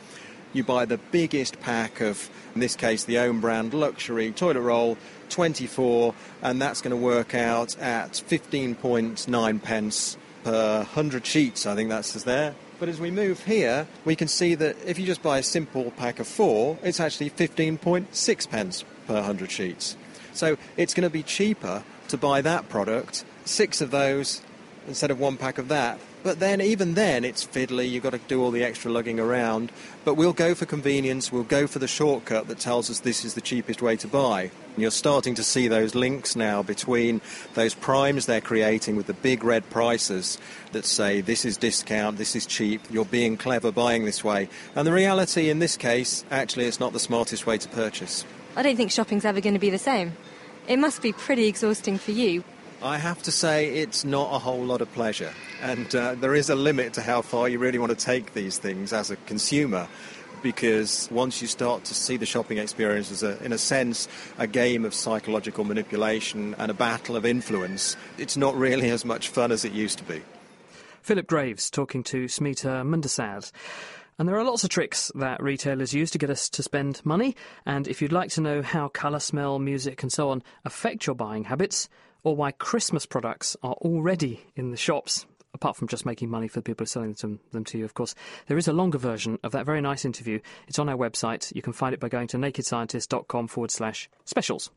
You buy the biggest pack of, in this case, the own brand luxury toilet roll, 24, and that's going to work out at 15.9 pence per 100 sheets. I think that's there. But as we move here, we can see that if you just buy a simple pack of four, it's actually 15.6 pence per 100 sheets. So it's going to be cheaper to buy that product, six of those instead of one pack of that. But then, even then, it's fiddly. You've got to do all the extra lugging around. But we'll go for convenience. We'll go for the shortcut that tells us this is the cheapest way to buy. And you're starting to see those links now between those primes they're creating with the big red prices that say this is discount, this is cheap, you're being clever buying this way. And the reality in this case, actually, it's not the smartest way to purchase. I don't think shopping's ever going to be the same. It must be pretty exhausting for you. I have to say, it's not a whole lot of pleasure. And uh, there is a limit to how far you really want to take these things as a consumer. Because once you start to see the shopping experience as, a, in a sense, a game of psychological manipulation and a battle of influence, it's not really as much fun as it used to be. Philip Graves talking to Smita Mundasad. And there are lots of tricks that retailers use to get us to spend money. And if you'd like to know how colour, smell, music, and so on affect your buying habits, or why Christmas products are already in the shops, apart from just making money for the people selling them, them to you, of course, there is a longer version of that very nice interview. It's on our website. You can find it by going to nakedscientist.com forward slash specials.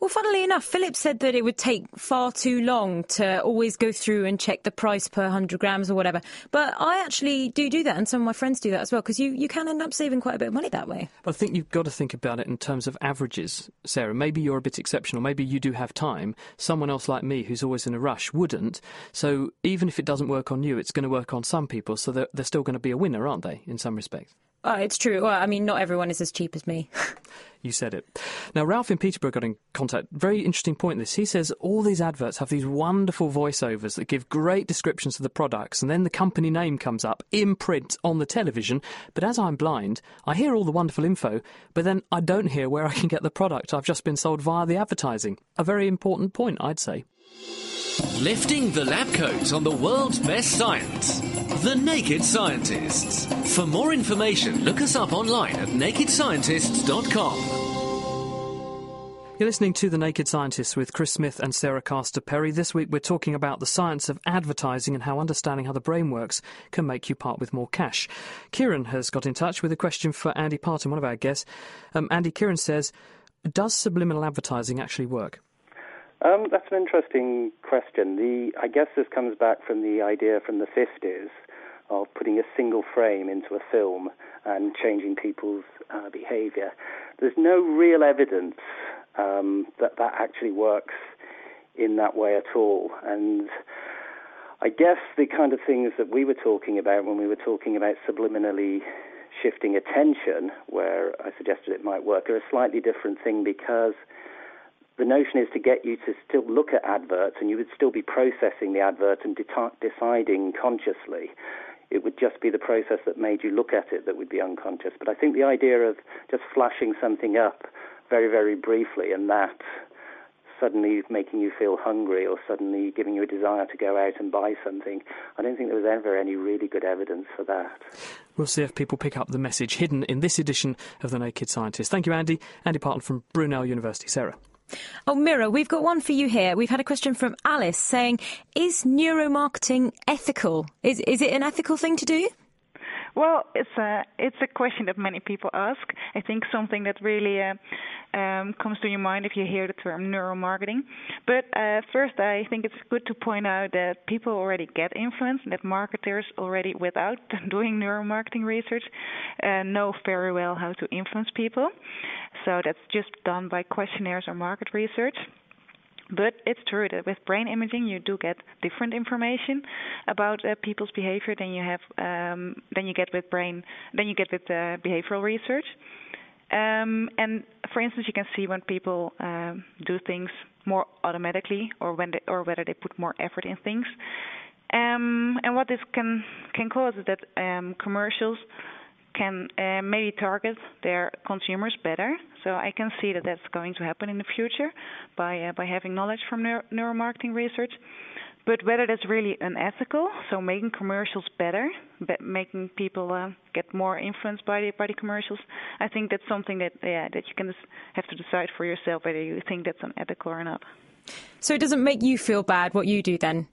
Well, funnily enough, Philip said that it would take far too long to always go through and check the price per 100 grams or whatever. But I actually do do that, and some of my friends do that as well, because you, you can end up saving quite a bit of money that way. I think you've got to think about it in terms of averages, Sarah. Maybe you're a bit exceptional. Maybe you do have time. Someone else like me, who's always in a rush, wouldn't. So even if it doesn't work on you, it's going to work on some people. So they're, they're still going to be a winner, aren't they, in some respects? Oh, it's true. Well, I mean, not everyone is as cheap as me. you said it. Now, Ralph in Peterborough got in contact. Very interesting point. This he says all these adverts have these wonderful voiceovers that give great descriptions of the products, and then the company name comes up in print on the television. But as I'm blind, I hear all the wonderful info, but then I don't hear where I can get the product I've just been sold via the advertising. A very important point, I'd say. Lifting the lab coat on the world's best science. The Naked Scientists. For more information, look us up online at nakedscientists.com. You're listening to The Naked Scientists with Chris Smith and Sarah Castor Perry. This week we're talking about the science of advertising and how understanding how the brain works can make you part with more cash. Kieran has got in touch with a question for Andy Parton, one of our guests. Um, Andy Kieran says, Does subliminal advertising actually work? Um, that's an interesting question. The, I guess this comes back from the idea from the 50s of putting a single frame into a film and changing people's uh, behavior. There's no real evidence um, that that actually works in that way at all. And I guess the kind of things that we were talking about when we were talking about subliminally shifting attention, where I suggested it might work, are a slightly different thing because the notion is to get you to still look at adverts and you would still be processing the advert and de- deciding consciously. It would just be the process that made you look at it that would be unconscious. But I think the idea of just flashing something up very, very briefly and that suddenly making you feel hungry or suddenly giving you a desire to go out and buy something. I don't think there was ever any really good evidence for that. We'll see if people pick up the message hidden in this edition of The Naked Scientist. Thank you, Andy. Andy Parton from Brunel University. Sarah. Oh, Mira, we've got one for you here. We've had a question from Alice saying, "Is neuromarketing ethical? Is is it an ethical thing to do?" Well, it's a it's a question that many people ask. I think something that really uh, um, comes to your mind if you hear the term neuromarketing. But uh, first, I think it's good to point out that people already get influence, that marketers already, without doing neuromarketing research, uh, know very well how to influence people. So that's just done by questionnaires or market research. But it's true that with brain imaging, you do get different information about uh, people's behavior than you have um, than you get with brain than you get with uh, behavioral research. Um, and for instance, you can see when people um, do things more automatically, or when they, or whether they put more effort in things. Um, and what this can can cause is that um, commercials can uh, maybe target their consumers better. So I can see that that's going to happen in the future by uh, by having knowledge from neuro- neuromarketing research. But whether that's really unethical, so making commercials better, be- making people uh, get more influenced by the by the commercials, I think that's something that yeah that you can have to decide for yourself whether you think that's unethical or not. So it doesn't make you feel bad what you do then.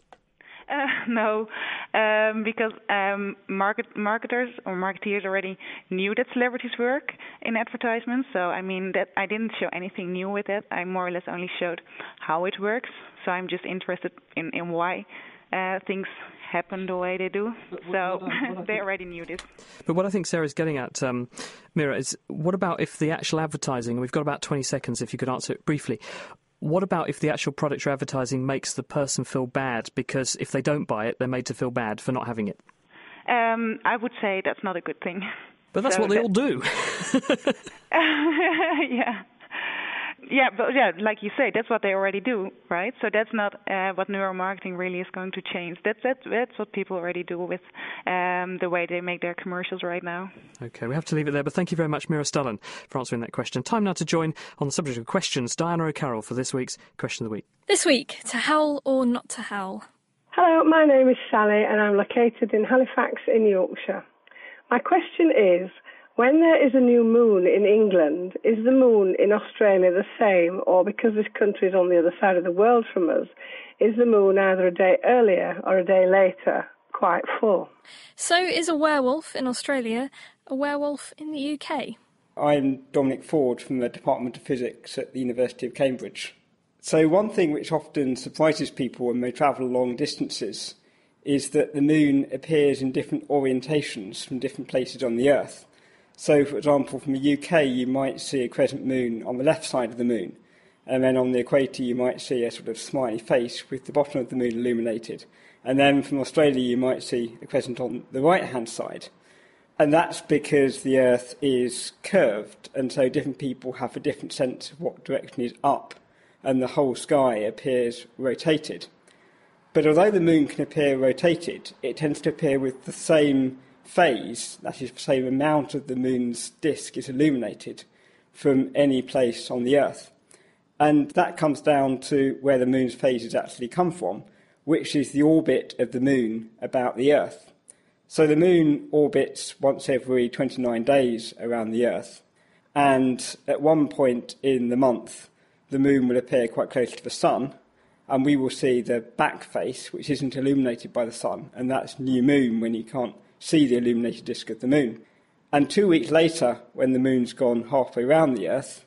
Uh, no, um, because um, market marketers or marketeers already knew that celebrities work in advertisements. So I mean that I didn't show anything new with it. I more or less only showed how it works. So I'm just interested in in why uh, things happen the way they do. So they already knew this. But what I think Sarah's getting at, um, Mira, is what about if the actual advertising? We've got about 20 seconds. If you could answer it briefly. What about if the actual product you're advertising makes the person feel bad because if they don't buy it, they're made to feel bad for not having it? Um, I would say that's not a good thing. But that's So what they that- all do. yeah. Yeah, but yeah, like you say, that's what they already do, right? So that's not uh, what neuromarketing really is going to change. That's that's that's what people already do with um, the way they make their commercials right now. Okay, we have to leave it there, but thank you very much, Mira Stallen, for answering that question. Time now to join on the subject of questions, Diana O'Carroll for this week's Question of the Week. This week, to howl or not to howl? Hello, my name is Sally and I'm located in Halifax in Yorkshire. My question is when there is a new moon in England, is the moon in Australia the same, or because this country is on the other side of the world from us, is the moon either a day earlier or a day later quite full? So, is a werewolf in Australia a werewolf in the UK? I'm Dominic Ford from the Department of Physics at the University of Cambridge. So, one thing which often surprises people when they travel long distances is that the moon appears in different orientations from different places on the Earth. So, for example, from the UK, you might see a crescent moon on the left side of the moon, and then on the equator, you might see a sort of smiley face with the bottom of the moon illuminated. And then from Australia, you might see a crescent on the right hand side. And that's because the Earth is curved, and so different people have a different sense of what direction is up, and the whole sky appears rotated. But although the moon can appear rotated, it tends to appear with the same phase, that is, the same amount of the moon's disk is illuminated from any place on the Earth. And that comes down to where the moon's phases actually come from, which is the orbit of the moon about the Earth. So the moon orbits once every 29 days around the Earth, and at one point in the month, the moon will appear quite close to the sun, and we will see the back face, which isn't illuminated by the sun, and that's new moon when you can't see the illuminated disk of the moon. And two weeks later, when the moon's gone halfway around the Earth,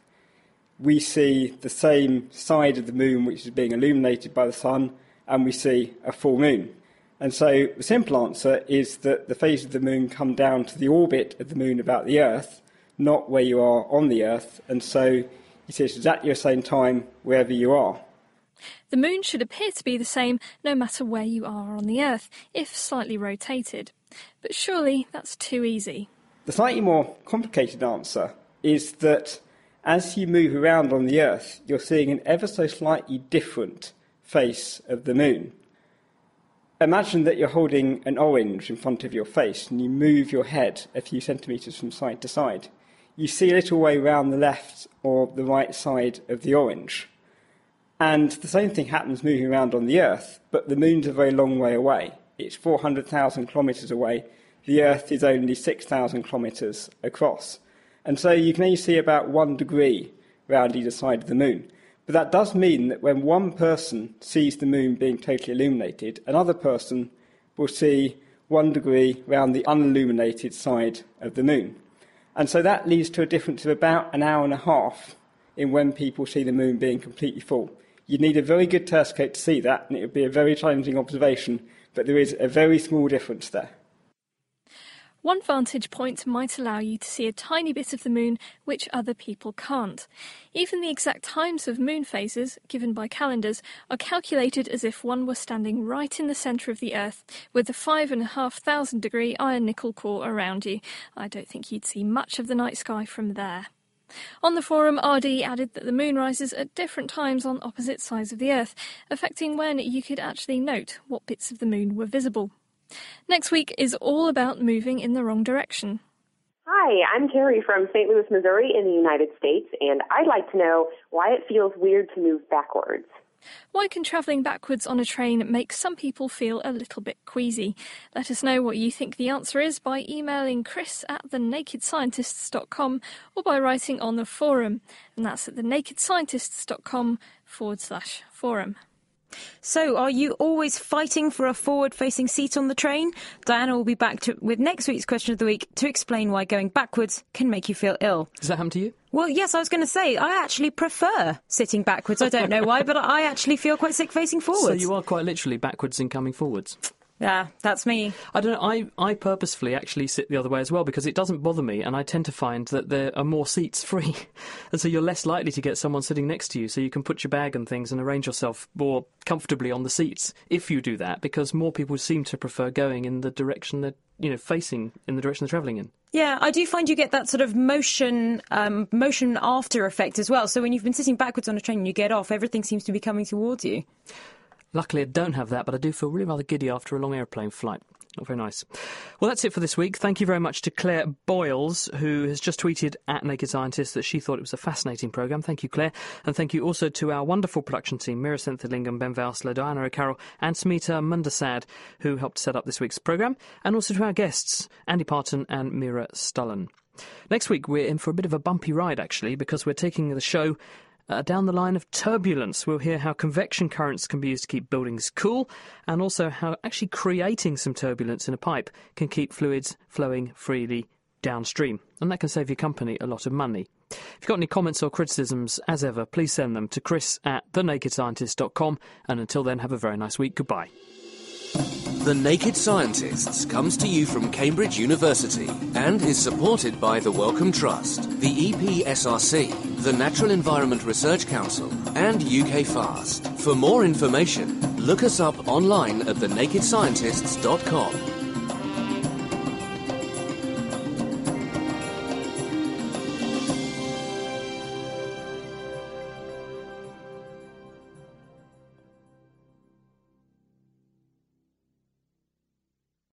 we see the same side of the moon which is being illuminated by the sun, and we see a full moon. And so the simple answer is that the phases of the moon come down to the orbit of the moon about the Earth, not where you are on the Earth, and so see it's exactly the same time wherever you are. The moon should appear to be the same no matter where you are on the Earth, if slightly rotated. But surely that's too easy. The slightly more complicated answer is that as you move around on the Earth, you're seeing an ever so slightly different face of the moon. Imagine that you're holding an orange in front of your face and you move your head a few centimetres from side to side. You see a little way round the left or the right side of the orange. And the same thing happens moving around on the Earth, but the moon's a very long way away. It's 400,000 kilometres away. The Earth is only 6,000 kilometres across. And so you can only see about one degree round either side of the moon. But that does mean that when one person sees the moon being totally illuminated, another person will see one degree round the unilluminated side of the moon. And so that leads to a difference of about an hour and a half in when people see the moon being completely full. You'd need a very good telescope to see that, and it would be a very challenging observation, but there is a very small difference there. One vantage point might allow you to see a tiny bit of the moon which other people can't. Even the exact times of moon phases, given by calendars, are calculated as if one were standing right in the centre of the Earth, with a half thousand degree iron nickel core around you. I don't think you'd see much of the night sky from there. On the forum, RD added that the moon rises at different times on opposite sides of the Earth, affecting when you could actually note what bits of the moon were visible. Next week is all about moving in the wrong direction. Hi, I'm Terry from St. Louis, Missouri in the United States, and I'd like to know why it feels weird to move backwards. Why can travelling backwards on a train make some people feel a little bit queasy? Let us know what you think the answer is by emailing chris at thenakedscientists.com or by writing on the forum, and that's at thenakedscientists.com forward slash forum. So, are you always fighting for a forward facing seat on the train? Diana will be back to, with next week's question of the week to explain why going backwards can make you feel ill. Does that happen to you? Well, yes, I was going to say, I actually prefer sitting backwards. I don't know why, but I actually feel quite sick facing forwards. So, you are quite literally backwards and coming forwards. Yeah, that's me. I don't know. I, I purposefully actually sit the other way as well because it doesn't bother me, and I tend to find that there are more seats free, and so you're less likely to get someone sitting next to you. So you can put your bag and things and arrange yourself more comfortably on the seats if you do that, because more people seem to prefer going in the direction they're you know facing in the direction they're travelling in. Yeah, I do find you get that sort of motion, um, motion after effect as well. So when you've been sitting backwards on a train and you get off, everything seems to be coming towards you. Luckily, I don't have that, but I do feel really rather giddy after a long aeroplane flight. Not very nice. Well, that's it for this week. Thank you very much to Claire Boyles, who has just tweeted at Naked Scientist that she thought it was a fascinating programme. Thank you, Claire. And thank you also to our wonderful production team, Meera Senthilingam, Ben Valsler, Diana O'Carroll, and Smita Mundasad, who helped set up this week's programme. And also to our guests, Andy Parton and Mira Stallen. Next week, we're in for a bit of a bumpy ride, actually, because we're taking the show uh, down the line of turbulence, we'll hear how convection currents can be used to keep buildings cool, and also how actually creating some turbulence in a pipe can keep fluids flowing freely downstream. And that can save your company a lot of money. If you've got any comments or criticisms, as ever, please send them to chris at thenakedscientist.com. And until then, have a very nice week. Goodbye. The Naked Scientists comes to you from Cambridge University and is supported by the Wellcome Trust, the EPSRC, the Natural Environment Research Council, and UK FAST. For more information, look us up online at thenakedscientists.com.